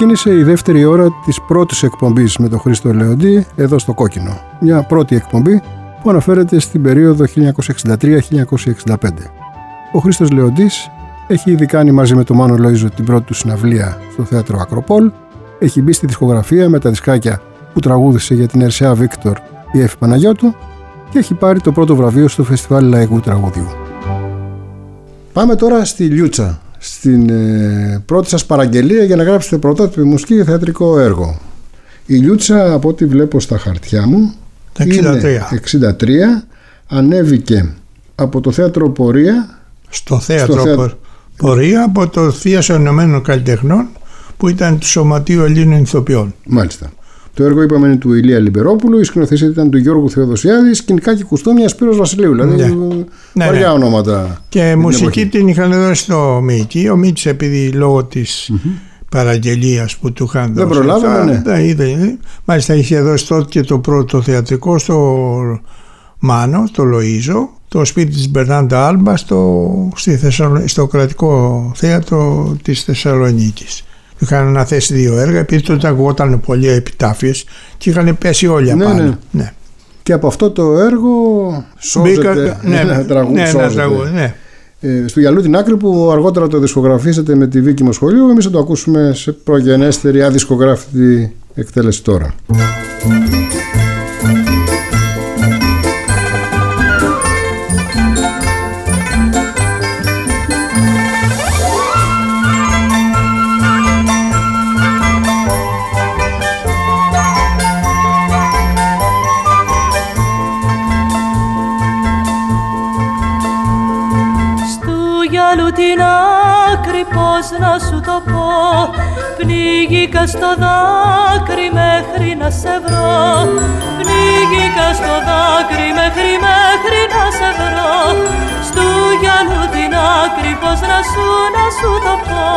Ξεκίνησε η δεύτερη ώρα της πρώτης εκπομπής με τον Χρήστο Λεοντή εδώ στο Κόκκινο. Μια πρώτη εκπομπή που αναφέρεται στην περίοδο 1963-1965. Ο Χρήστος Λεοντής έχει ήδη κάνει μαζί με τον Μάνο Λοΐζο την πρώτη του συναυλία στο θέατρο Ακροπόλ, έχει μπει στη δισκογραφία με τα δισκάκια που τραγούδησε για την Ερσέα Βίκτορ η Εφη Παναγιώτου και έχει πάρει το πρώτο βραβείο στο Φεστιβάλ Λαϊκού Τραγουδιού. Πάμε τώρα στη Λιούτσα, στην ε, πρώτη σας παραγγελία για να γράψετε πρωτότυπη μουσική για θεατρικό έργο. Η Λιούτσα από ό,τι βλέπω στα χαρτιά μου 63. είναι 63 ανέβηκε από το θέατρο Πορεία Στο θέατρο, Στο θέατρο. Πορεία από το Θείασο Ενωμένων Καλλιτεχνών που ήταν του Σωματείου Ελλήνων Ηθοποιών. μάλιστα. Το έργο είπαμε είναι του Ηλία Λιμπερόπουλου, η σκηνοθεσία ήταν του Γιώργου Θεοδοσιάδης, σκηνικά και κουστούμια Σπύρος Βασιλείου. Δηλαδή Ναι. ναι. Ναι, βαριά ναι. ονόματα. Και την μουσική εποχή. την είχαν δώσει στο Μίκη. Ο Μίκης επειδή λόγω της παραγγελίας που του είχαν Δεν δώσει. προλάβαμε, αυτά, ναι. τα είδε, ε. Μάλιστα είχε δώσει τότε και το πρώτο θεατρικό στο Μάνο, στο Λοΐζο, το σπίτι της Μπερνάντα Άλμπα στο, στη Θεσσαλο- στο κρατικό θέατρο της Θεσσαλονίκης. Του είχαν αναθέσει δύο έργα, επειδή τότε ακουγόταν πολλοί επιτάφιες και είχαν πέσει όλοι Ναι, απάνω. ναι. ναι. Και από αυτό το έργο σώζεται Μπήκα- ναι, ένα τραγούδι. ναι, ένα σώζεται. τραγούδι, ναι. Ε, στο γυαλού την άκρη που αργότερα το δισκογραφήσατε με τη Βίκη Μοσχολίου εμείς θα το ακούσουμε σε προγενέστερη αδισκογράφητη εκτέλεση τώρα. Να σου το πω. Πνίγηκα στο δάκρυ μέχρι να σε βρω. Πνίγηκα στο δάκρυ μέχρι μέχρι να σε βρω. Στου γυαλού την άκρη πώς να σου να σου το πω.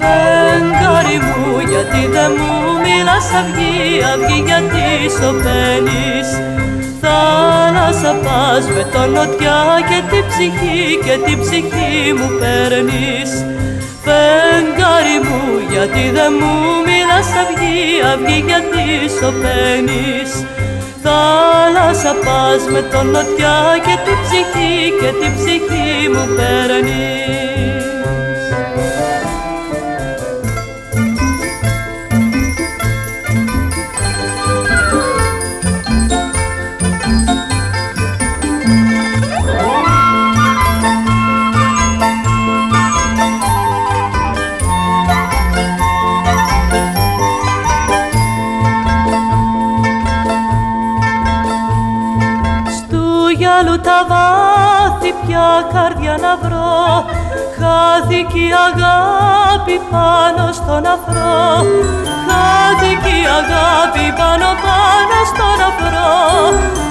Φεγγάρι μου γιατί δεν μου μιλάς αυγή, αυγή γιατί σωπαίνεις; Θάλασσα πας με το νοτιά και την ψυχή και την ψυχή μου παίρνεις. Φεγγάρι μου γιατί δεν μου μιλάς αυγή, αυγή γιατί σωπαίνεις Θάλασσα πας με το νοτιά και την ψυχή και την ψυχή μου παίρνεις να βρω. Χάθηκε η αγάπη πάνω στον αφρό. Χάθηκε η αγάπη πάνω πάνω στον αφρό.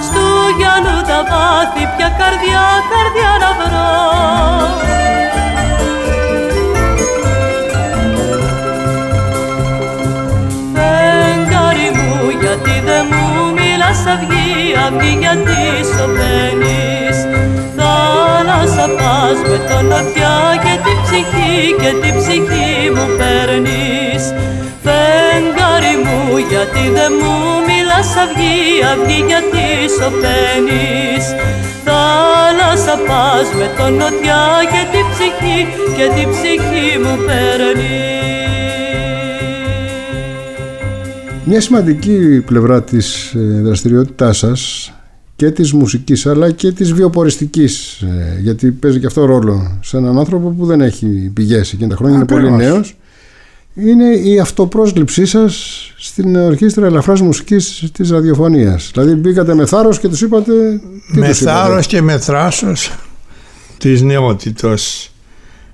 Στου γυαλού τα βάθη πια καρδιά καρδιά να βρω. Φεγγάρι μου γιατί δεν μου μιλάς αυγή, αυγή γιατί σωπαίνεις πας με τον νοτιά και την ψυχή και την ψυχή μου παίρνεις. Φεγγάρι μου γιατί δεν μου μιλάς αυγή, αυγή γιατί σωπαίνεις. Θάλασσα πας με τον νοτιά και την ψυχή και την ψυχή μου παίρνεις. Μια σημαντική πλευρά της ε, δραστηριότητάς σας και της μουσικής αλλά και της βιοποριστικής ε, γιατί παίζει και αυτό ρόλο σε έναν άνθρωπο που δεν έχει πηγές εκείνα τα χρόνια, είναι πολύ νέος. Είναι η αυτοπρόσληψή σας στην ορχήστρα ελαφράς μουσικής της ραδιοφωνίας. Δηλαδή μπήκατε με θάρρος και τους είπατε με θάρρος και με θράσος της νεότητος.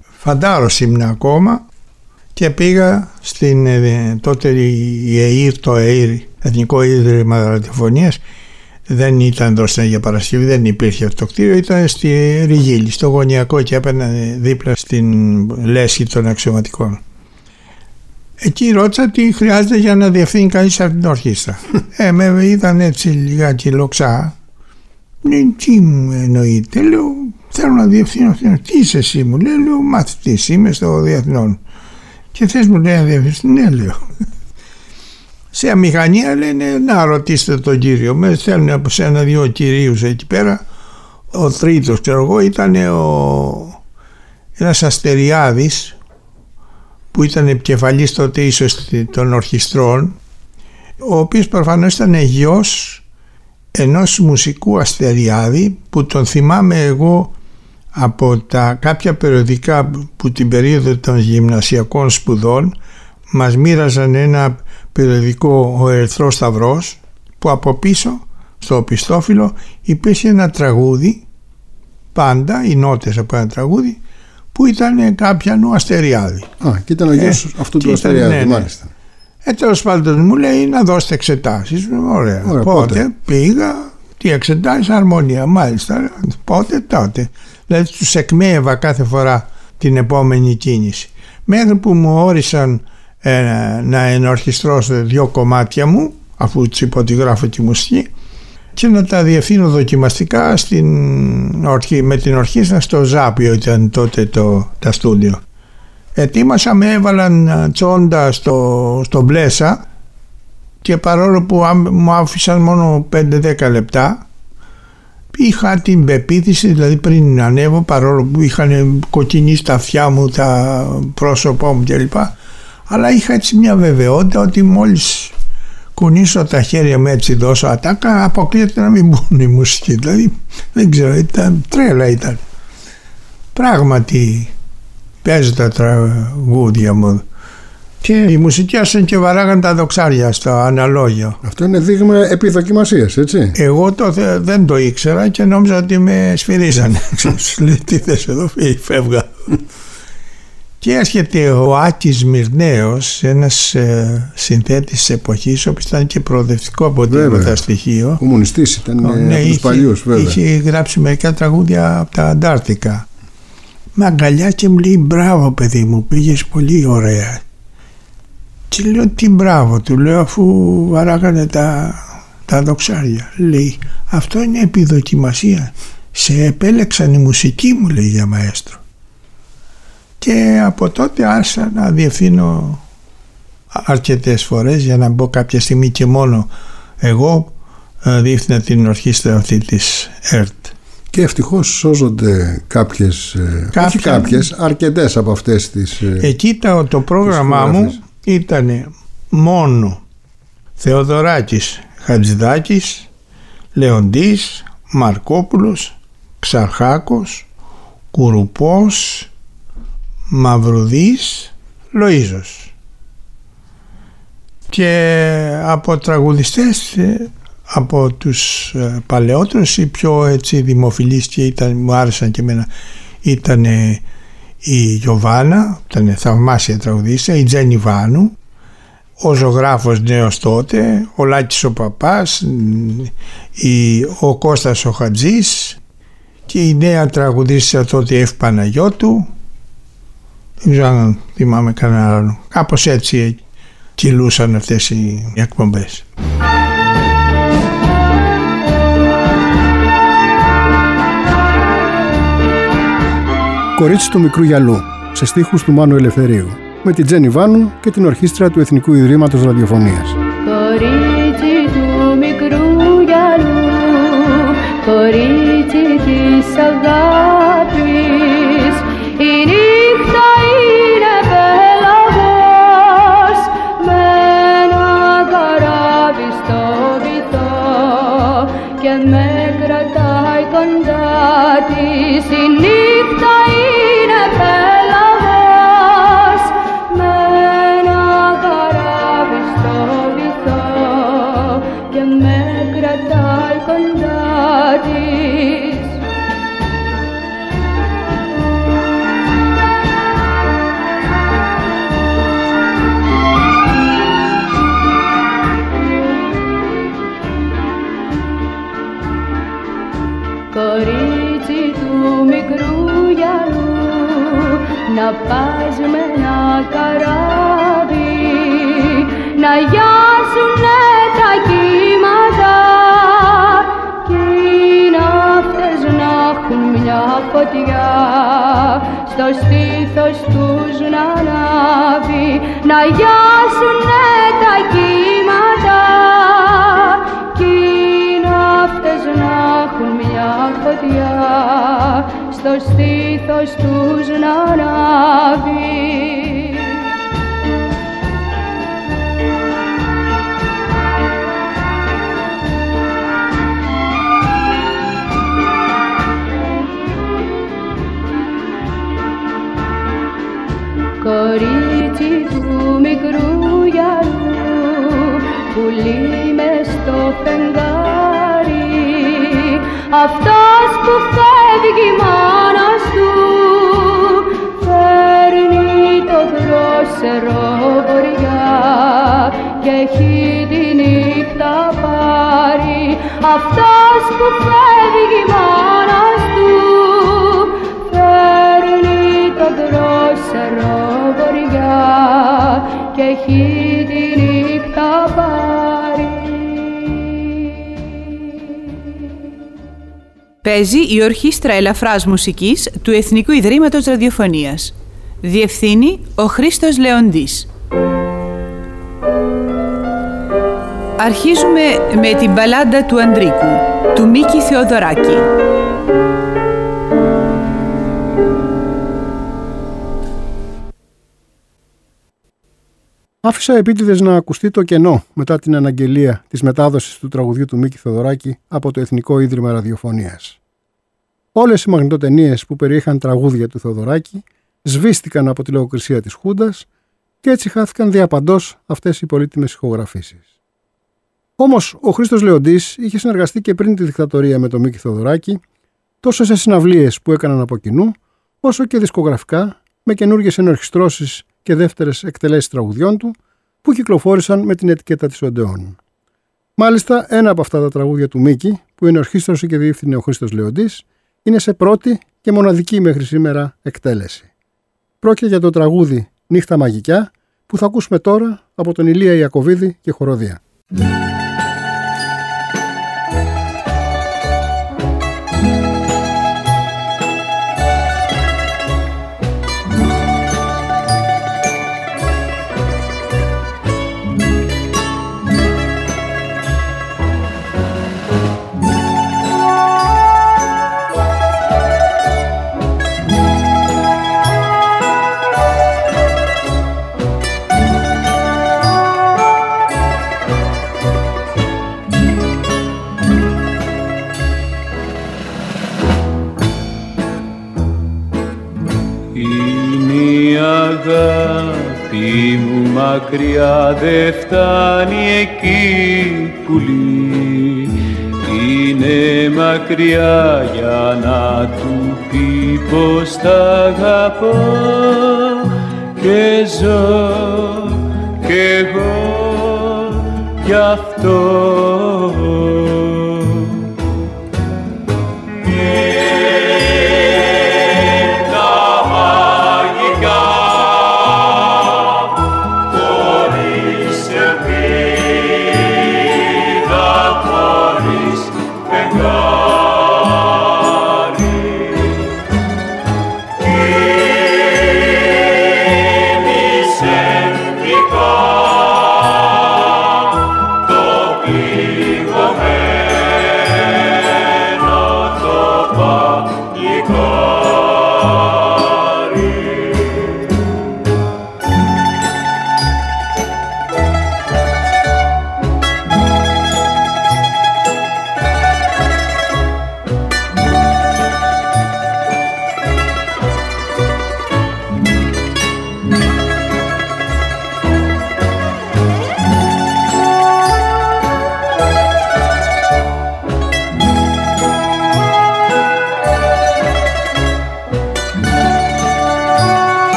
Φαντάρος ήμουν ακόμα και πήγα στην ε, τότε η ΕΙΡ, το ΕΙΡ, Εθνικό Ίδρυμα Ραδιοφωνίας δεν ήταν εδώ στην Αγία Παρασκευή, δεν υπήρχε αυτό το κτίριο, ήταν στη Ριγίλη, στο γωνιακό και έπαιρνε δίπλα στην λέσχη των αξιωματικών. Εκεί ρώτησα τι χρειάζεται για να διευθύνει κανείς αυτή την ορχήστρα. ε, με είδαν έτσι λιγάκι λοξά. Ναι, τι μου εννοείται, λέω, θέλω να διευθύνω αυτή. Τι είσαι εσύ, μου λέει, λέω, μαθητή είμαι στο Διεθνών. Και θες μου λέει να διευθύνεις, ναι, λέω σε αμηχανία λένε να ρωτήσετε τον κύριο με στέλνουν από ένα δύο κυρίους εκεί πέρα. Ο τρίτος ξέρω εγώ ήταν ο, ένας αστεριάδης που ήταν επικεφαλής τότε ίσως των ορχιστρών ο οποίος προφανώς ήταν γιος ενός μουσικού αστεριάδη που τον θυμάμαι εγώ από τα κάποια περιοδικά που την περίοδο των γυμνασιακών σπουδών μας μοίραζαν ένα περιοδικό «Ο Ερθρός Σταυρός» που από πίσω στο οπιστόφυλλο υπήρχε ένα τραγούδι πάντα οι νότες από ένα τραγούδι που ήταν κάποια νου Αστεριάδη. Α, και ήταν ο γιος ε, αυτού του Αστεριάδη, ναι, ναι. μάλιστα. Ε, τέλος πάντων μου λέει να δώσετε εξετάσεις. Ωραία. Ωραία πότε, πότε πήγα, τι εξετάσεις, αρμονία. Μάλιστα, πότε, τότε. Δηλαδή τους εκμέευα κάθε φορά την επόμενη κίνηση. Μέχρι που μου όρισαν ε, να ενορχιστρώσω δύο κομμάτια μου αφού του είπα ότι γράφω τη μουσική και να τα διευθύνω δοκιμαστικά στην, με την ορχήστρα στο Ζάπιο ήταν τότε το, τα στούντιο. Ετοίμασα, με έβαλαν ε, τσόντα στο, στο Μπλέσα και παρόλο που μου άφησαν μόνο 5-10 λεπτά είχα την πεποίθηση δηλαδή πριν ανέβω παρόλο που είχαν κοκκινήσει τα αυτιά μου, τα πρόσωπό μου κλπ αλλά είχα έτσι μια βεβαιότητα ότι μόλις κουνήσω τα χέρια μου έτσι δώσω ατάκα αποκλείεται να μην μπουν οι μουσικοί δηλαδή δεν ξέρω ήταν τρέλα ήταν πράγματι παίζει τα τραγούδια μου και οι μουσικοί άσαν και βαράγαν τα δοξάρια στο αναλόγιο. Αυτό είναι δείγμα επιδοκιμασίας, έτσι. Εγώ το, δεν το ήξερα και νόμιζα ότι με σφυρίζανε. Λέει τι θες εδώ, φεύγα. Και έρχεται ο Άκης Μυρνέος, ένας ε, συνθέτης της εποχής, ο οποίος ήταν και προοδευτικό αποτέλεσμα στοιχείο. Κομμουνιστής ήταν ναι, από τους παλιούς βέβαια. Είχε γράψει μερικά τραγούδια από τα Αντάρτικα. Με αγκαλιά και μου λέει μπράβο παιδί μου, πήγες πολύ ωραία. Και λέω τι μπράβο, του λέω αφού βαράγανε τα, τα δοξάρια. Λέει αυτό είναι επιδοκιμασία. Σε επέλεξαν η μουσική μου λέει για μαέστρο και από τότε άρχισα να διευθύνω αρκετές φορές για να μπω κάποια στιγμή και μόνο εγώ ε, διεύθυνα την ορχήστρα αυτή της ΕΡΤ. Και ευτυχώς σώζονται κάποιες, ε, Κάποια... όχι κάποιες, αρκετές από αυτές τις ε, Εκεί το, το πρόγραμμά μου ήταν μόνο Θεοδωράκης Χατζηδάκης, Λεοντής, Μαρκόπουλος, Ξαρχάκος, Κουρουπός, Μαυρουδής Λοΐζος και από τραγουδιστές ε, από τους ε, παλαιότερους οι πιο έτσι δημοφιλείς και ήταν, μου άρεσαν και εμένα ήταν η Γιωβάνα ήταν θαυμάσια τραγουδίστρια η Τζένι Βάνου ο ζωγράφος νέος τότε ο Λάκης ο Παπάς η, ο Κώστας ο Χατζής και η νέα τραγουδίστρια τότε Ευ Παναγιώτου δεν ξέρω αν θυμάμαι κανένα άλλο. Κάπως έτσι κυλούσαν αυτές οι εκπομπές. Κορίτσι του μικρού γυαλού, σε στίχους του Μάνου Ελευθερίου, με την Τζένι Βάνου και την ορχήστρα του Εθνικού Ιδρύματος Ραδιοφωνίας. கொண்ட στήθος τους να ανάβει να γιάσουνε τα κύματα κι οι ναύτες να έχουν μια φωτιά στο στήθος τους να ανάβει. Φεγγάρι αυτός που φεύγει μόνος του φέρνει το δρόσερο βοριά και έχει τη νύχτα πάρει. Αυτός που φεύγει μόνος του φέρνει το δρόσερο βοριά και έχει Παίζει η Ορχήστρα Ελαφράς Μουσικής του Εθνικού Ιδρύματος Ραδιοφωνίας. Διευθύνει ο Χρήστος Λεοντής. Αρχίζουμε με την μπαλάντα του Ανδρίκου, του Μίκη Θεοδωράκη. Άφησα επίτηδες να ακουστεί το κενό μετά την αναγγελία της μετάδοσης του τραγουδιού του Μίκη Θοδωράκη από το Εθνικό Ίδρυμα Ραδιοφωνίας. Όλες οι μαγνητοτενίες που περιείχαν τραγούδια του Θοδωράκη σβήστηκαν από τη λογοκρισία της Χούντας και έτσι χάθηκαν διαπαντός αυτές οι πολύτιμες ηχογραφήσεις. Όμως ο Χρήστος Λεοντής είχε συνεργαστεί και πριν τη δικτατορία με τον Μίκη Θοδωράκη, τόσο σε συναυλίες που έκαναν από κοινού, όσο και δισκογραφικά με καινούργιες ενορχιστρώσεις και δεύτερες εκτελέσεις τραγουδιών του που κυκλοφόρησαν με την ετικέτα της Οντεών. Μάλιστα, ένα από αυτά τα τραγούδια του Μίκη, που είναι ορχήστρωση και διεύθυνε ο Χρήστος Λεοντής, είναι σε πρώτη και μοναδική μέχρι σήμερα εκτέλεση. Πρόκειται για το τραγούδι Νύχτα Μαγικιά, που θα ακούσουμε τώρα από τον Ηλία Ιακωβίδη και Χοροδία. Μακριά δε φτάνει εκεί που λύει. Είναι μακριά για να του πει πως τα αγαπώ. Και ζω κι εγώ γι'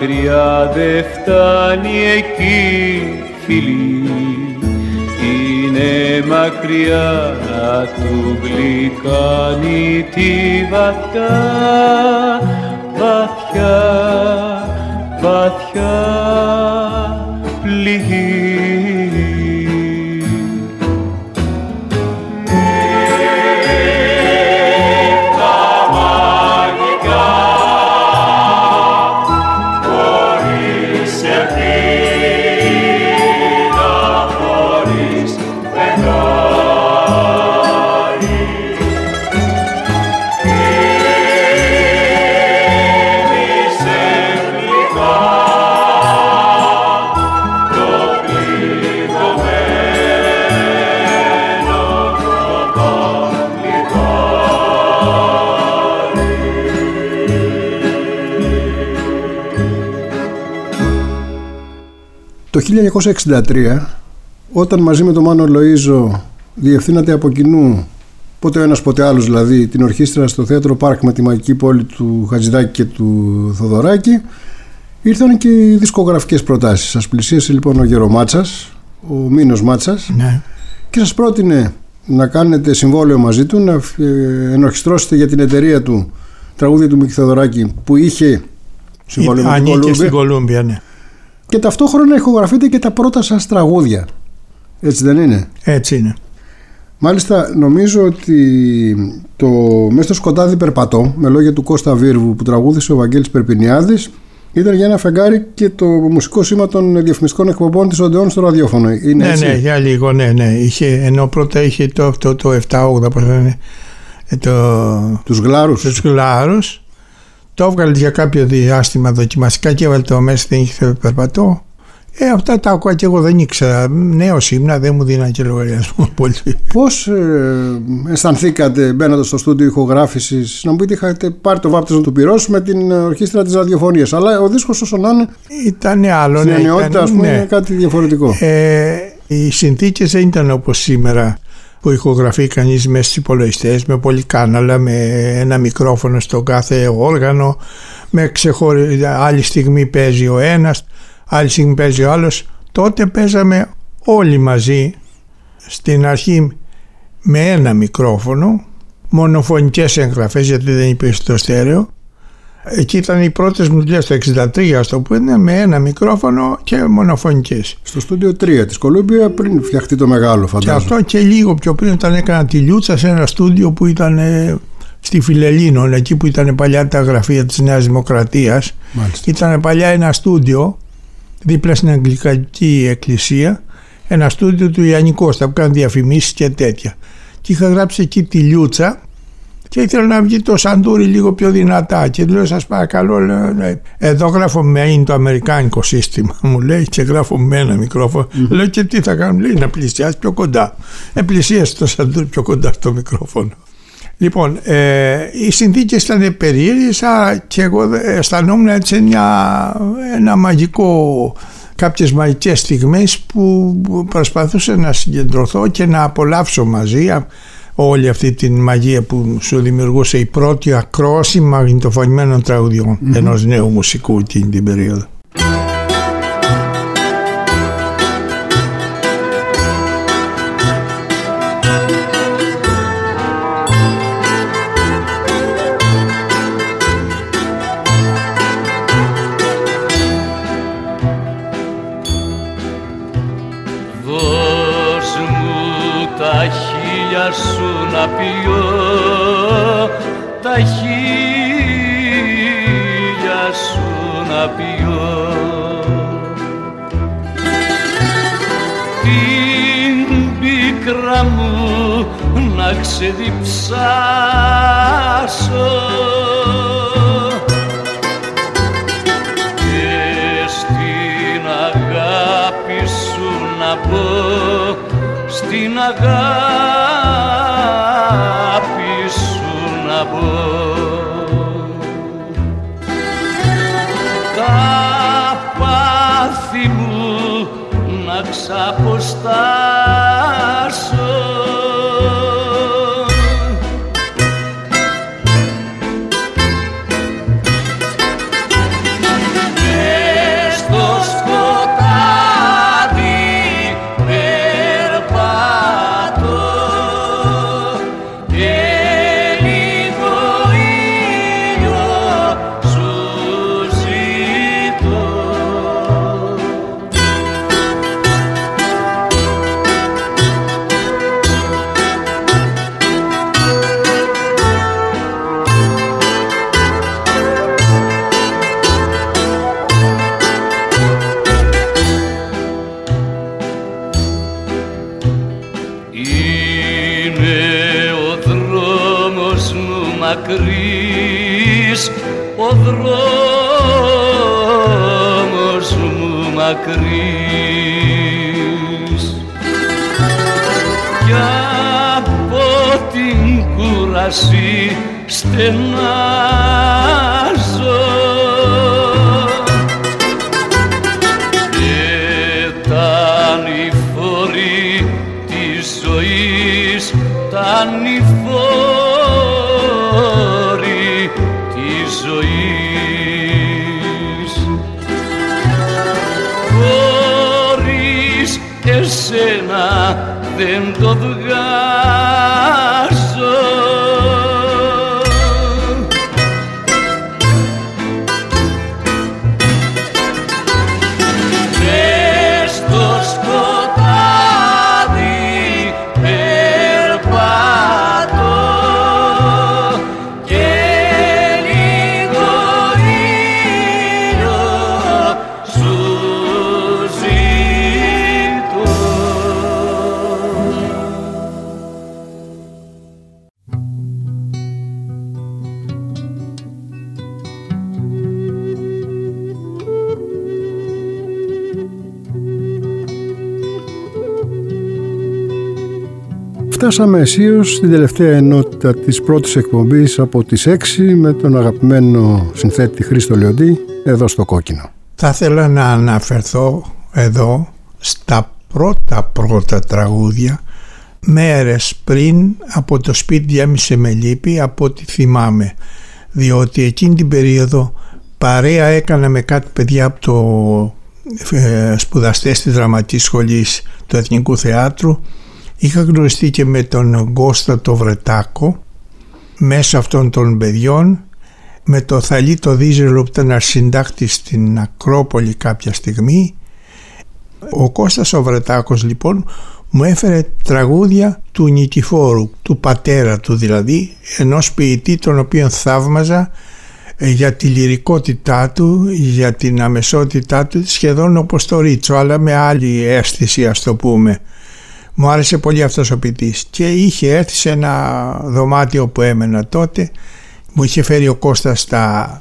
μακριά δε φτάνει εκεί φίλη είναι μακριά να του γλυκάνει τη βαθιά βαθιά βαθιά Το 1963, όταν μαζί με τον Μάνο Λοΐζο διευθύνατε από κοινού, πότε ο ένας πότε άλλος δηλαδή, την ορχήστρα στο Θέατρο Πάρκ με τη μαγική πόλη του Χατζηδάκη και του Θοδωράκη, ήρθαν και οι δισκογραφικές προτάσεις. Σας πλησίασε λοιπόν ο Γερομάτσας, ο Μίνος Μάτσας Ναι. και σας πρότεινε να κάνετε συμβόλαιο μαζί του, να ε, ενορχιστρώσετε για την εταιρεία του τραγούδια του Μίκη Θοδωράκη που είχε συμβόλαιο με την Ανήκε Κολούμπια. στην Κολούμπια, ναι. Και ταυτόχρονα ηχογραφείτε και τα πρώτα σας τραγούδια. Έτσι δεν είναι; Έτσι είναι. Μάλιστα νομίζω ότι το «Μες στο σκοτάδι περπατώ» με λόγια του Κώστα Βίρβου που τραγούδισε ο Βαγγέλης Περπινιάδης ήταν για ένα φεγγάρι και το μουσικό σήμα των διαφημιστικών εκπομπών της Οντεών στο ραδιόφωνο. Είναι Ναι, έτσι; ναι, για λίγο, ναι, ναι. Είχε, ενώ πρώτα είχε το, το, το 7-8, πώς λένε, ε, το, Τους γλάρους. τους γλάρους. Το έβγαλε για κάποιο διάστημα δοκιμαστικά και έβαλε το μέσα δεν είχε περπατώ. Ε, αυτά τα ακούω και εγώ δεν ήξερα. Νέος ήμουνα, δεν μου δίναν και λογαριασμό πολύ. Πώς ε, αισθανθήκατε μπαίνοντας στο στούντιο ηχογράφησης να μου πείτε είχατε πάρει το βάπτισμα του πυρός με την ορχήστρα της ραδιοφωνίας αλλά ο δίσκος όσο να είναι Ήταν άλλο. στην ναι, ενιότητα ήταν- ας πούμε ναι. είναι κάτι διαφορετικό. Ε, οι συνθήκες δεν ήταν όπως σήμερα που ηχογραφεί κανείς μέσα στους υπολογιστές με πολυκάναλα, με ένα μικρόφωνο στο κάθε όργανο, με ξεχωρι... άλλη στιγμή παίζει ο ένας, άλλη στιγμή παίζει ο άλλος. Τότε παίζαμε όλοι μαζί στην αρχή με ένα μικρόφωνο, μονοφωνικές εγγραφές γιατί δεν υπήρχε το στέρεο. Εκεί ήταν οι πρώτες μου δουλειές το 63 ας το πούμε με ένα μικρόφωνο και μονοφωνικές. Στο στούντιο 3 της Κολούμπια πριν φτιαχτεί το μεγάλο Και φαντάζομαι. αυτό και λίγο πιο πριν όταν έκανα τη Λιούτσα σε ένα στούντιο που ήταν ε, στη Φιλελίνων, εκεί που ήταν παλιά τα γραφεία της Νέας Δημοκρατίας. Μάλιστα. Ήταν παλιά ένα στούντιο δίπλα στην Αγγλικανική Εκκλησία, ένα στούντιο του Ιαννη Κώστα που κάνει διαφημίσεις και τέτοια. Και είχα γράψει εκεί τη Λιούτσα και ήθελα να βγει το σαντούρι λίγο πιο δυνατά και του λέω σας παρακαλώ λέω, «Ναι, εδώ γράφω με είναι το αμερικάνικο σύστημα μου λέει και γράφω με ένα μικρόφωνο λέω και τι θα κάνω λέει να πλησιάσει πιο κοντά ε, πλησίασε το σαντούρι πιο κοντά στο μικρόφωνο. Λοιπόν, ε, οι συνθήκες ήταν περίεργες άρα και εγώ αισθανόμουν έτσι μια, ένα μαγικό κάποιες μαγικές στιγμές που προσπαθούσα να συγκεντρωθώ και να απολαύσω μαζί α, όλη αυτή την μαγεία που σου δημιουργούσε η πρώτη ακρόαση μαγνητοφωνημένων τραγουδιών ενός νέου μουσικού εκείνη την περίοδο. Πίκρα μου να ξεδιψάσω. Και στην αγάπη σου να πω στην αγάπη σου να πω τα πάθη μου να ξαποστάσω στενάζω και τα νηφόρη της ζωής τα νηφόρη της ζωής. Χωρίς εσένα δεν το βγάζω Φτάσαμε αισίως στην τελευταία ενότητα της πρώτης εκπομπής από τις 6 με τον αγαπημένο συνθέτη Χρήστο Λεοντή εδώ στο Κόκκινο. Θα ήθελα να αναφερθώ εδώ στα πρώτα πρώτα τραγούδια μέρες πριν από το σπίτι διάμισε με λύπη από ό,τι θυμάμαι διότι εκείνη την περίοδο παρέα έκανα με κάτι παιδιά από το ε, σπουδαστές της δραματικής σχολής του Εθνικού Θεάτρου είχα γνωριστεί και με τον Κώστα το Βρετάκο μέσω αυτών των παιδιών με το Θαλή το Δίζελο που ήταν αρσυντάκτης στην Ακρόπολη κάποια στιγμή ο Κώστας ο Βρετάκος λοιπόν μου έφερε τραγούδια του Νικηφόρου, του πατέρα του δηλαδή, ενός ποιητή τον οποίο θαύμαζα ε, για τη λυρικότητά του, για την αμεσότητά του, σχεδόν όπως το Ρίτσο, αλλά με άλλη αίσθηση ας το πούμε. Μου άρεσε πολύ αυτός ο ποιητής και είχε έρθει σε ένα δωμάτιο που έμενα τότε, μου είχε φέρει ο Κώστας τα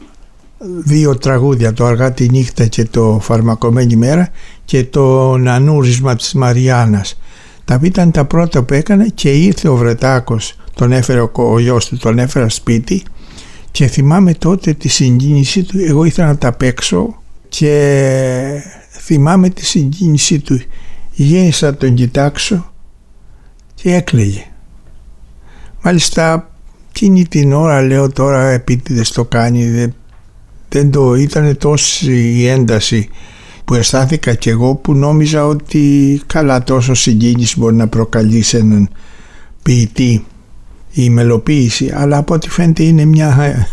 δύο τραγούδια, το Αργά τη νύχτα και το Φαρμακομένη μέρα και το Νανούρισμα της Μαριάννας. Τα ήταν τα πρώτα που έκανα και ήρθε ο Βρετάκος, τον έφερε ο, ο γιος του, τον έφερα σπίτι και θυμάμαι τότε τη συγκίνησή του, εγώ ήθελα να τα παίξω και θυμάμαι τη συγκίνησή του. Γέννησα τον κοιτάξω και έκλαιγε. Μάλιστα εκείνη την ώρα λέω τώρα επίτηδες το κάνει δεν, δεν το ήταν τόση η ένταση που αισθάνθηκα κι εγώ που νόμιζα ότι καλά τόσο συγκίνηση μπορεί να προκαλεί σε έναν ποιητή η μελοποίηση αλλά από ό,τι φαίνεται είναι μια,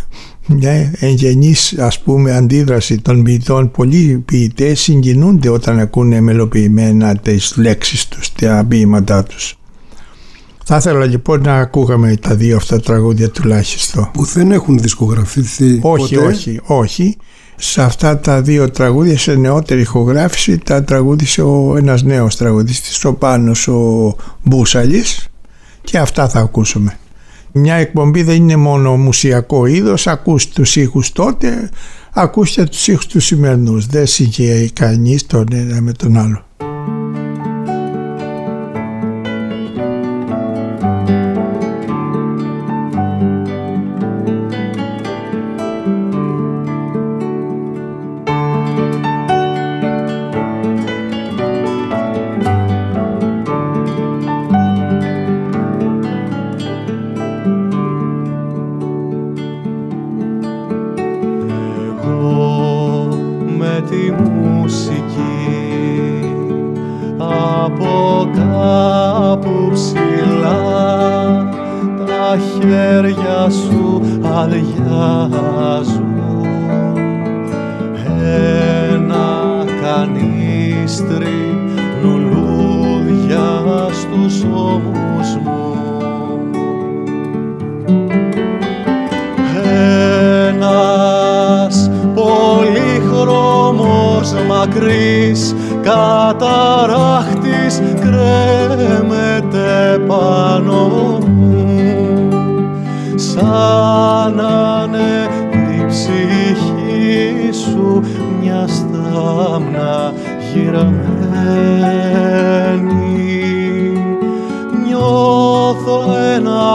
μια εγγενής ας πούμε αντίδραση των ποιητών πολλοί ποιητές συγκινούνται όταν ακούνε μελοποιημένα τις λέξεις τους, τα ποίηματά τους θα ήθελα λοιπόν να ακούγαμε τα δύο αυτά τραγούδια τουλάχιστον Που δεν έχουν δισκογραφηθεί όχι, ποτέ; όχι, όχι. Σε αυτά τα δύο τραγούδια, σε νεότερη ηχογράφηση, τα τραγούδισε ο, ένας νέος τραγουδιστής, ο Πάνος ο Μπούσαλης και αυτά θα ακούσουμε. Μια εκπομπή δεν είναι μόνο μουσιακό είδος, ακούς τους ήχους τότε, ακούς και τους ήχους τους σημερινούς. Δεν συγχαίει κανείς τον ένα με τον άλλο.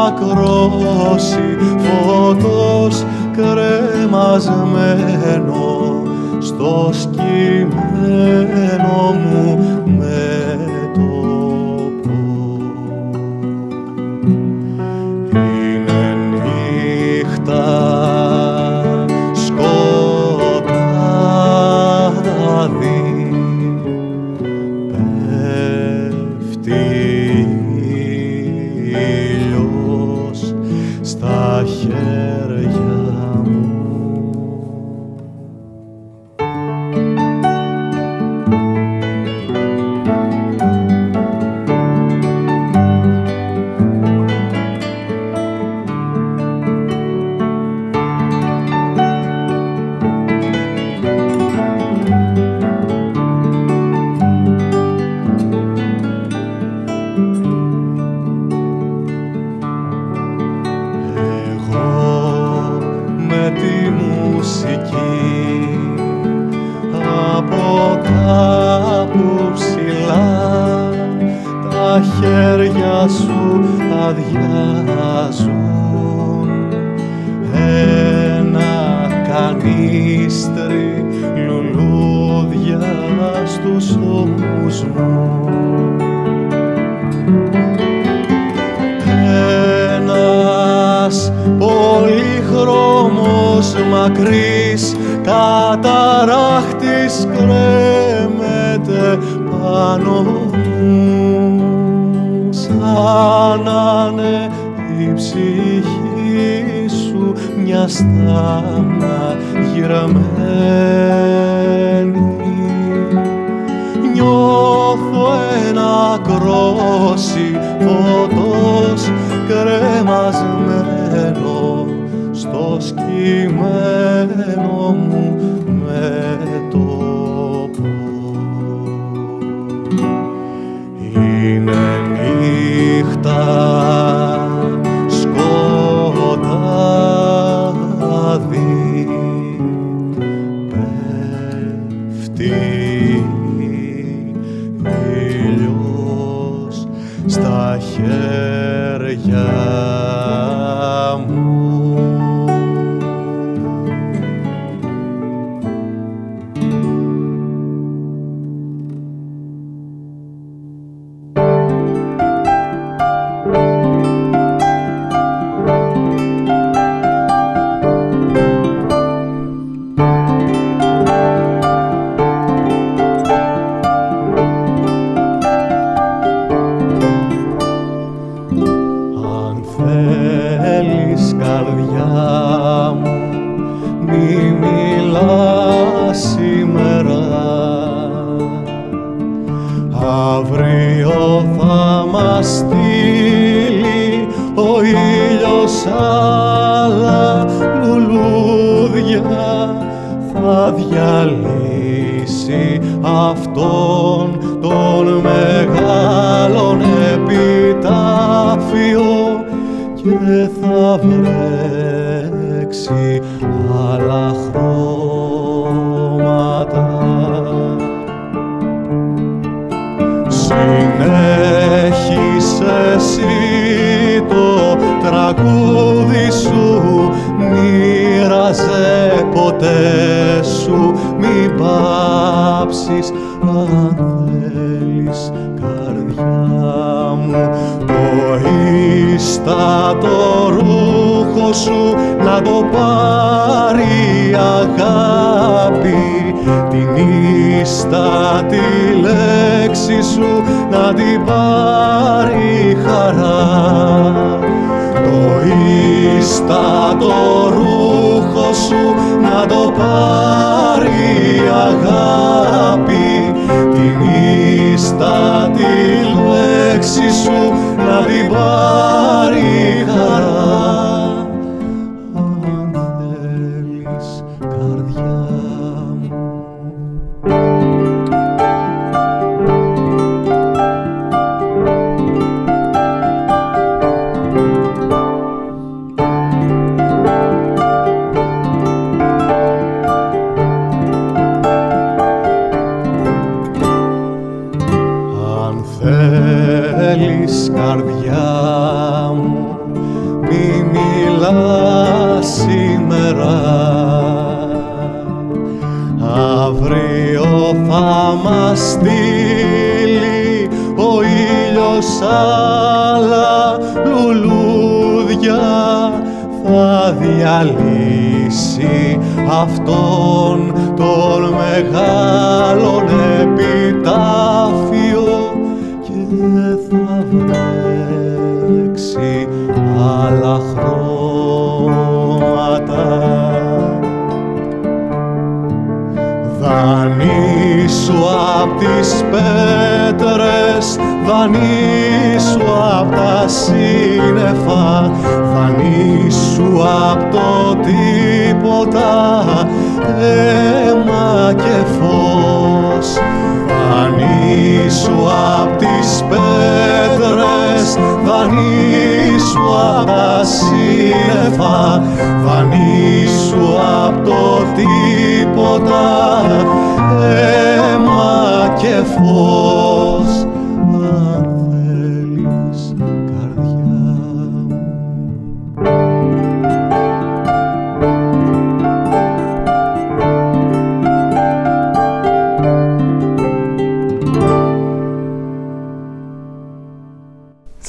Ένα κρόσι φωτός κρεμασμένο στο σκυμμένο μου πολύχρωμος μακρύς καταράχτης κρέμεται πάνω μου. Σαν να είναι η ψυχή σου μια στάμα γυραμένη νιώθω ένα κρόσι φωτός κρεμασμένο στο σκυμμένο μου μέτωπο. Είναι νύχτα Αύριο θα μας στείλει ο ήλιος άλλα λουλούδια. Θα διαλύσει αυτόν τον μεγάλον επιτάφιο και θα βρέξει άλλα ποτέ σου μη πάψεις αν θέλεις καρδιά μου. Το ίστατο ρούχο σου να το πάρει αγάπη. Την ίστατη λέξη σου να την πάρει χαρά. Το ίστατο ρούχο σου να το πάρει αγάπη. Την ίστατη λέξη σου να την πάρει χαρά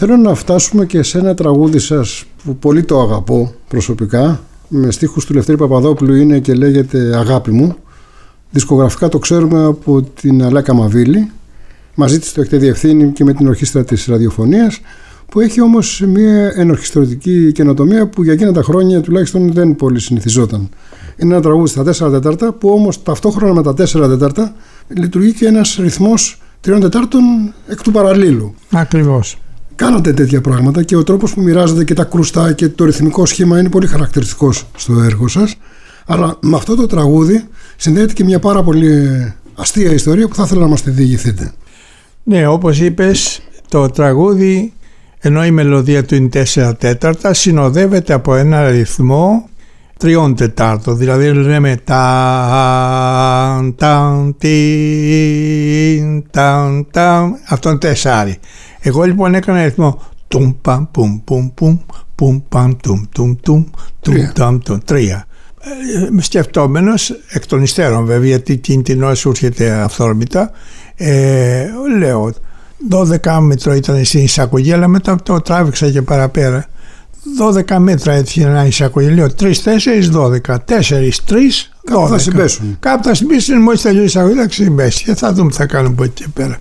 Θέλω να φτάσουμε και σε ένα τραγούδι σας που πολύ το αγαπώ προσωπικά με στίχους του Λευτέρη Παπαδόπουλου είναι και λέγεται «Αγάπη μου». Δισκογραφικά το ξέρουμε από την Αλάκα Μαβίλη. Μαζί της το έχετε διευθύνει και με την ορχήστρα της ραδιοφωνίας που έχει όμως μια ενορχιστρωτική καινοτομία που για εκείνα τα χρόνια τουλάχιστον δεν πολύ συνηθιζόταν. Είναι ένα τραγούδι στα 4 τέταρτα που όμως ταυτόχρονα με τα 4 τέταρτα λειτουργεί και ένας ρυθμός 3 τετάρτων εκ του παραλίλου. Ακριβώς. Κάνατε τέτοια πράγματα και ο τρόπος που μοιράζετε και τα κρουστά και το ρυθμικό σχήμα είναι πολύ χαρακτηριστικός στο έργο σας. Αλλά με αυτό το τραγούδι συνδέεται και μια πάρα πολύ αστεία ιστορία που θα ήθελα να μας τη διηγηθείτε. Ναι, όπως είπες, το τραγούδι, ενώ η μελωδία του είναι 4 τέταρτα, συνοδεύεται από ένα ρυθμό τριών τετάρτων. Δηλαδή λέμε ταν, ταν, τιν, ταν, ταν, αυτό είναι τεσσάρι. Εγώ λοιπόν έκανα ρυθμό τουμ παμ πουμ πουμ πουμ πουμ παμ τουμ τουμ τουμ τουμ Τρία. ταμ τουμ τρία. Ε, σκεφτόμενος εκ των υστέρων βέβαια γιατί εκείνη την ώρα σου έρχεται αυθόρμητα ε, λέω 12 μέτρο ήταν στην εισαγωγή αλλά μετά το τράβηξα και παραπέρα 12 μέτρα έτσι ένα εισαγωγή λέω 3, 4, 12 4, 3, 12 Κάπου θα συμπέσουν. Κάπου θα συμπέσουν μόλις τελειώσει η εισαγωγή θα συμπέσει και θα δούμε τι θα κάνουμε από εκεί και πέρα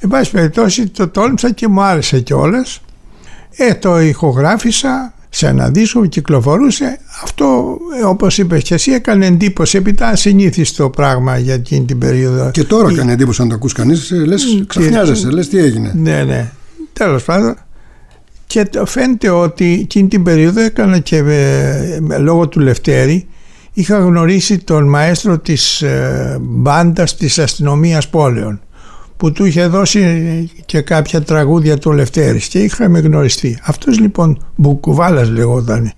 Εν πάση περιπτώσει το τόλμησα και μου άρεσε κιόλας. Ε, το ηχογράφησα σε ένα δίσκο που κυκλοφορούσε. Αυτό, ε, όπως είπες και εσύ, έκανε εντύπωση. Επειδή ασυνήθιστο πράγμα για εκείνη την περίοδο. Και τώρα κάνει εντύπωση αν το ακούς κανείς, ε, λες ξαφνιάζεσαι, λες τι έγινε. Ναι, ναι. Τέλος πάντων. Και το φαίνεται ότι εκείνη την περίοδο έκανα και ε, με- λόγω του Λευτέρη είχα γνωρίσει τον μαέστρο της ε, μπάντας της αστυνομίας πόλεων που του είχε δώσει και κάποια τραγούδια του Λευτέρης και είχαμε γνωριστεί. Αυτός λοιπόν Μπουκουβάλας λεγόταν.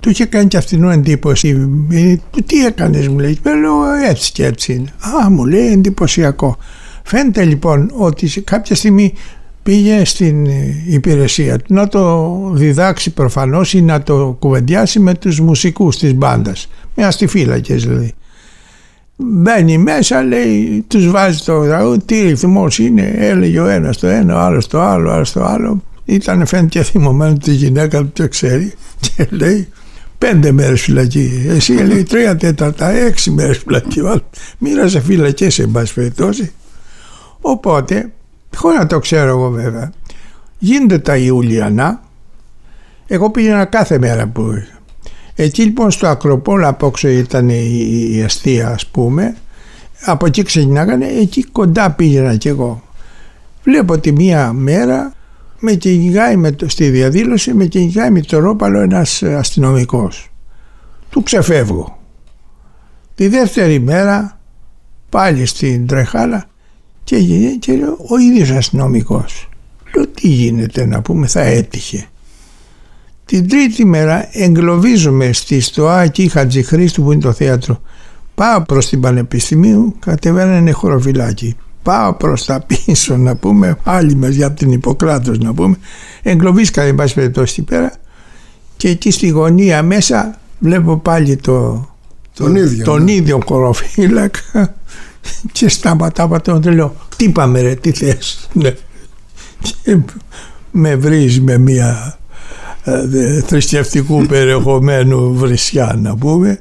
Του είχε κάνει και αυτήν εντύπωση. Ε, Τι έκανες μου λέει. Ε, Λέω έτσι και έτσι είναι. Α μου λέει εντυπωσιακό. Φαίνεται λοιπόν ότι σε κάποια στιγμή πήγε στην ε, υπηρεσία του να το διδάξει προφανώς ή να το κουβεντιάσει με τους μουσικούς της μπάντας. Με αστιφύλακες δηλαδή. Μπαίνει μέσα, λέει, τους βάζει το τραγούδι, τι ρυθμός είναι, έλεγε ο ένας το ένα, ο άλλος το άλλο, ο άλλος το άλλο. Ήταν φαίνεται και θυμωμένο τη γυναίκα του το ξέρει και λέει πέντε μέρες φυλακή. Εσύ λέει τρία τέταρτα, έξι μέρες φυλακή. Ο άλλος Μοίραζε φυλακές σε πάση περιπτώσει. Οπότε, χωρίς να το ξέρω εγώ βέβαια, γίνονται τα Ιουλιανά. Εγώ πήγαινα κάθε μέρα που είχα. Εκεί λοιπόν στο Ακροπόλ απόξω ήταν η, η αστεία ας πούμε. Από εκεί ξεκινάγανε, εκεί κοντά πήγαινα κι εγώ. Βλέπω τη μία μέρα με κυνηγάει με το, στη διαδήλωση με κυνηγάει με το ρόπαλο ένας αστυνομικός. Του ξεφεύγω. Τη δεύτερη μέρα πάλι στην τρεχάλα και, γίνει- και λέω ο ίδιος αστυνομικός. Λέω τι γίνεται να πούμε θα έτυχε. Την τρίτη μέρα εγκλωβίζομαι στη Στοάκη Χατζηχρήστου που είναι το θέατρο. Πάω προς την Πανεπιστημίου, κατεβαίνω ένα χωροφυλάκι. Πάω προς τα πίσω να πούμε, άλλη μεριά από την Ιπποκράτος να πούμε. Εγκλωβίστηκα εν πάση περιπτώσει εκεί πέρα και εκεί στη γωνία μέσα βλέπω πάλι το, Τον ίδιο, τον ναι. ίδιο χωροφύλακα και σταματάω τον του λέω τι πάμε ρε τι θες; Ναι. και με βρίζει με μια ε, δε- θρησκευτικού περιεχομένου βρισιά να πούμε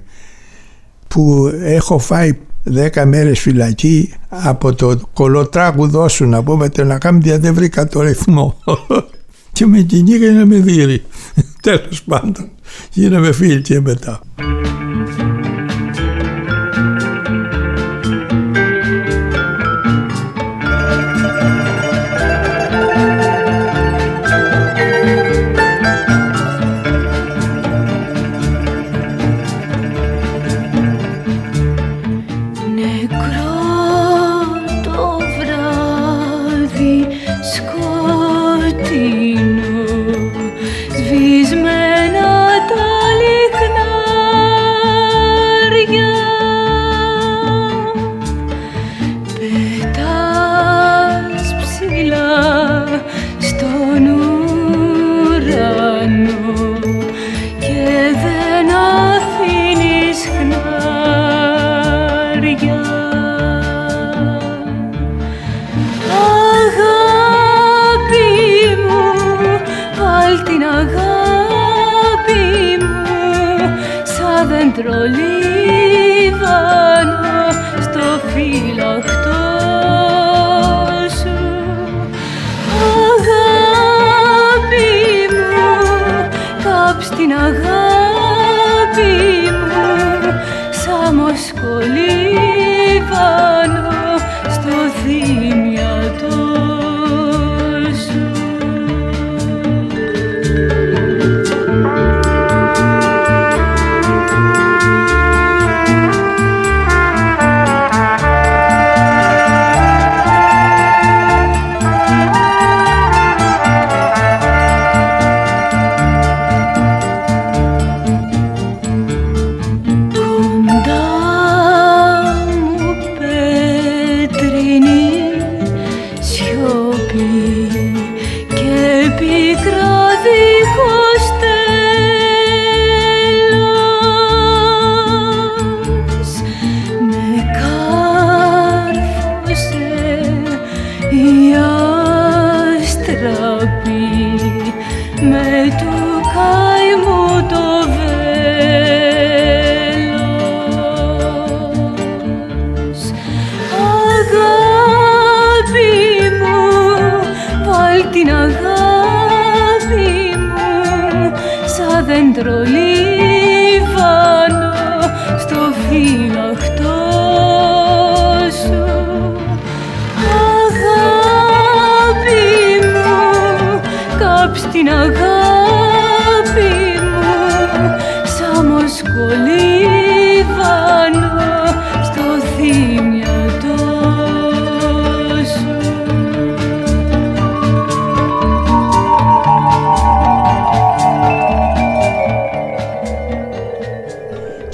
που έχω φάει δέκα μέρες φυλακή από το κολοτράγουδό σου να πούμε το να κάνουμε γιατί δεν βρήκα το ρυθμό. Και με κυνήγανε να με δείρει τέλος πάντων γίναμε φίλοι και μετά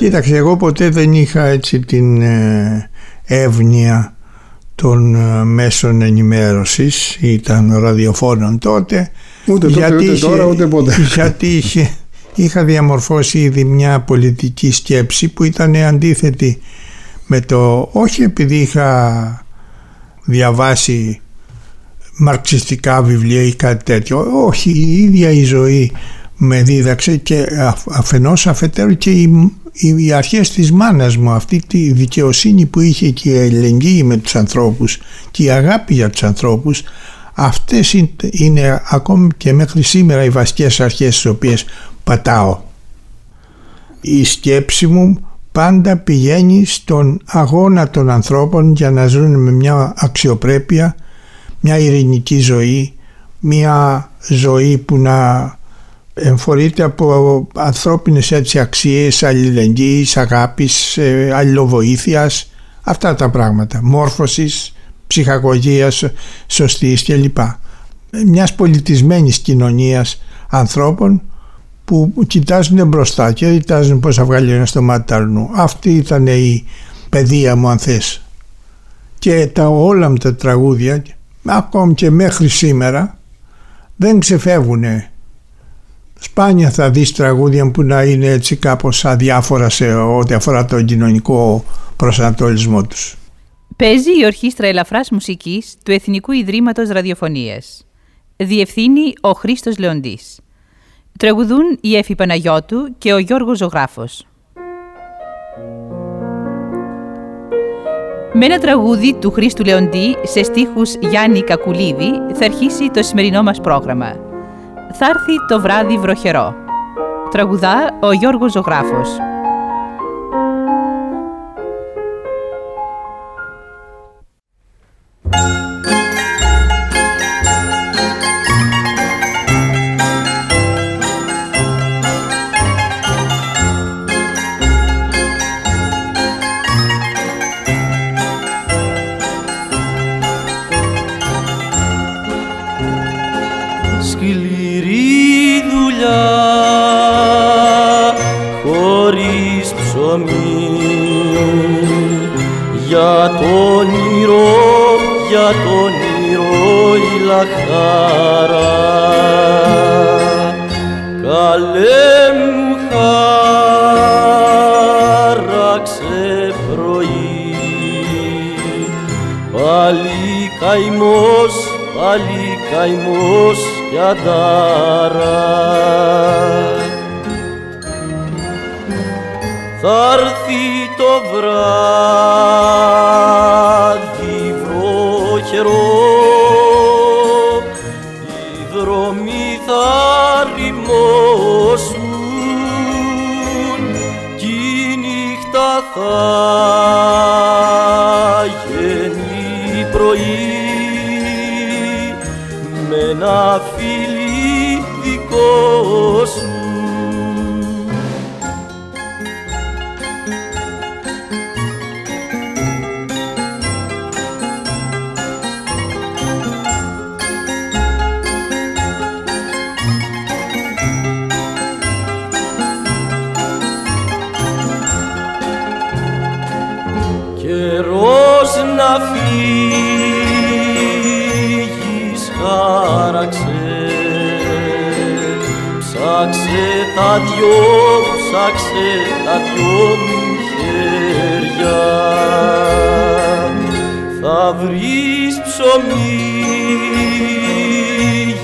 Κοίταξε, εγώ ποτέ δεν είχα έτσι την ε, εύνοια των ε, μέσων ενημέρωσης. Ή των ραδιοφώνων τότε. Ούτε τότε, ούτε τώρα, ούτε ποτέ. γιατί είχε, είχα διαμορφώσει ήδη μια πολιτική σκέψη που ήταν αντίθετη με το όχι επειδή είχα διαβάσει μαρξιστικά βιβλία ή κάτι τέτοιο. Όχι η ίδια η ζωή με δίδαξε και αφ- αφενός αφετέρου και οι, οι, οι αρχές της μάνας μου αυτή τη δικαιοσύνη που είχε και η ελεγγύη με τους ανθρώπους και η αγάπη για τους ανθρώπους αυτές είναι, είναι ακόμη και μέχρι σήμερα οι βασικές αρχές τις οποίες πατάω. Η σκέψη μου πάντα πηγαίνει στον αγώνα των ανθρώπων για να ζουν με μια αξιοπρέπεια, μια ειρηνική ζωή, μια ζωή που να εμφορείται από ανθρώπινες έτσι αξίες, αλληλεγγύης, αγάπης, ε, αλληλοβοήθειας, αυτά τα πράγματα, μόρφωσης, ψυχαγωγίας σωστής κλπ. Μιας πολιτισμένης κοινωνίας ανθρώπων που κοιτάζουν μπροστά και δεν κοιτάζουν πώς θα βγάλει ένα στο μάτι του αλλού. Αυτή ήταν η παιδεία μου αν θες. Και τα όλα μου τα τραγούδια, ακόμη και μέχρι σήμερα, δεν ξεφεύγουν Σπάνια θα δεις τραγούδια που να είναι έτσι κάπως αδιάφορα σε ό,τι αφορά τον κοινωνικό προσανατολισμό τους. Παίζει η Ορχήστρα Ελαφράς Μουσικής του Εθνικού Ιδρύματος Ραδιοφωνίας. Διευθύνει ο Χρήστος Λεοντής. Τραγουδούν η Εφη Παναγιώτου και ο Γιώργος Ζωγράφος. Με ένα τραγούδι του Χρήστου Λεοντή σε στίχους Γιάννη Κακουλίδη θα αρχίσει το σημερινό μας πρόγραμμα. Θα έρθει το βράδυ βροχερό. Τραγουδά ο Γιώργος Ζωγράφος. Για το όνειρο η λαχτάρα. Καλέ μου χάραξε πρωί. Πάλι καημός, πάλι καημός κι αντάρα. Θα έρθει το βράδυ τα δυο, ψάξε τα δυο μου χέρια θα βρεις ψωμί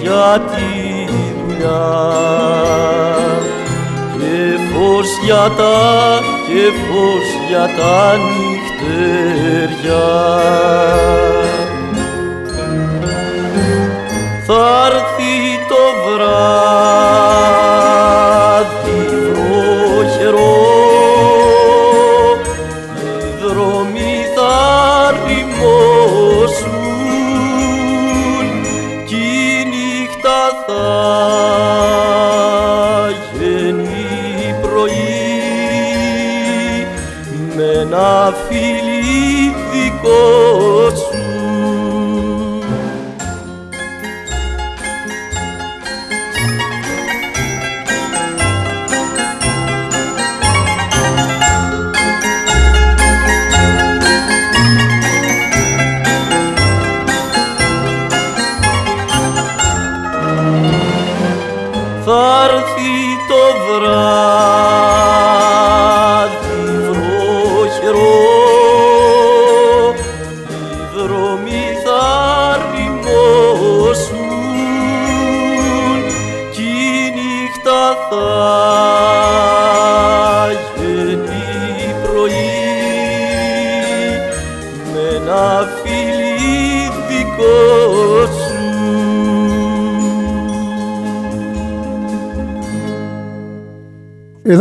για τη δουλειά και φως για τα, και φως για τα νυχτεριά. Θα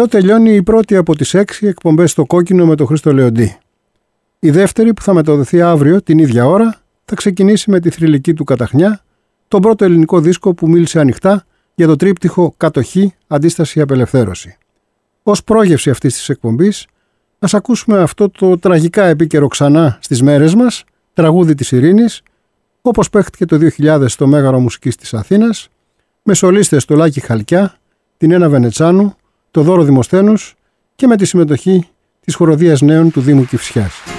Εδώ τελειώνει η πρώτη από τις έξι εκπομπές στο κόκκινο με τον Χρήστο Λεοντή. Η δεύτερη που θα μεταδοθεί αύριο την ίδια ώρα θα ξεκινήσει με τη θρηλυκή του Καταχνιά, τον πρώτο ελληνικό δίσκο που μίλησε ανοιχτά για το τρίπτυχο Κατοχή, Αντίσταση, Απελευθέρωση. Ως πρόγευση αυτής της εκπομπής, ας ακούσουμε αυτό το τραγικά επίκαιρο ξανά στις μέρες μας, τραγούδι της Ειρήνης, όπως παίχτηκε το 2000 στο Μέγαρο Μουσικής της Αθήνας, με σολίστες το Λάκη Χαλκιά, την Ένα Βενετσάνου, το Δώρο Δημοσθένους και με τη συμμετοχή της χοροδίας νέων του Δήμου Κυφσιάς.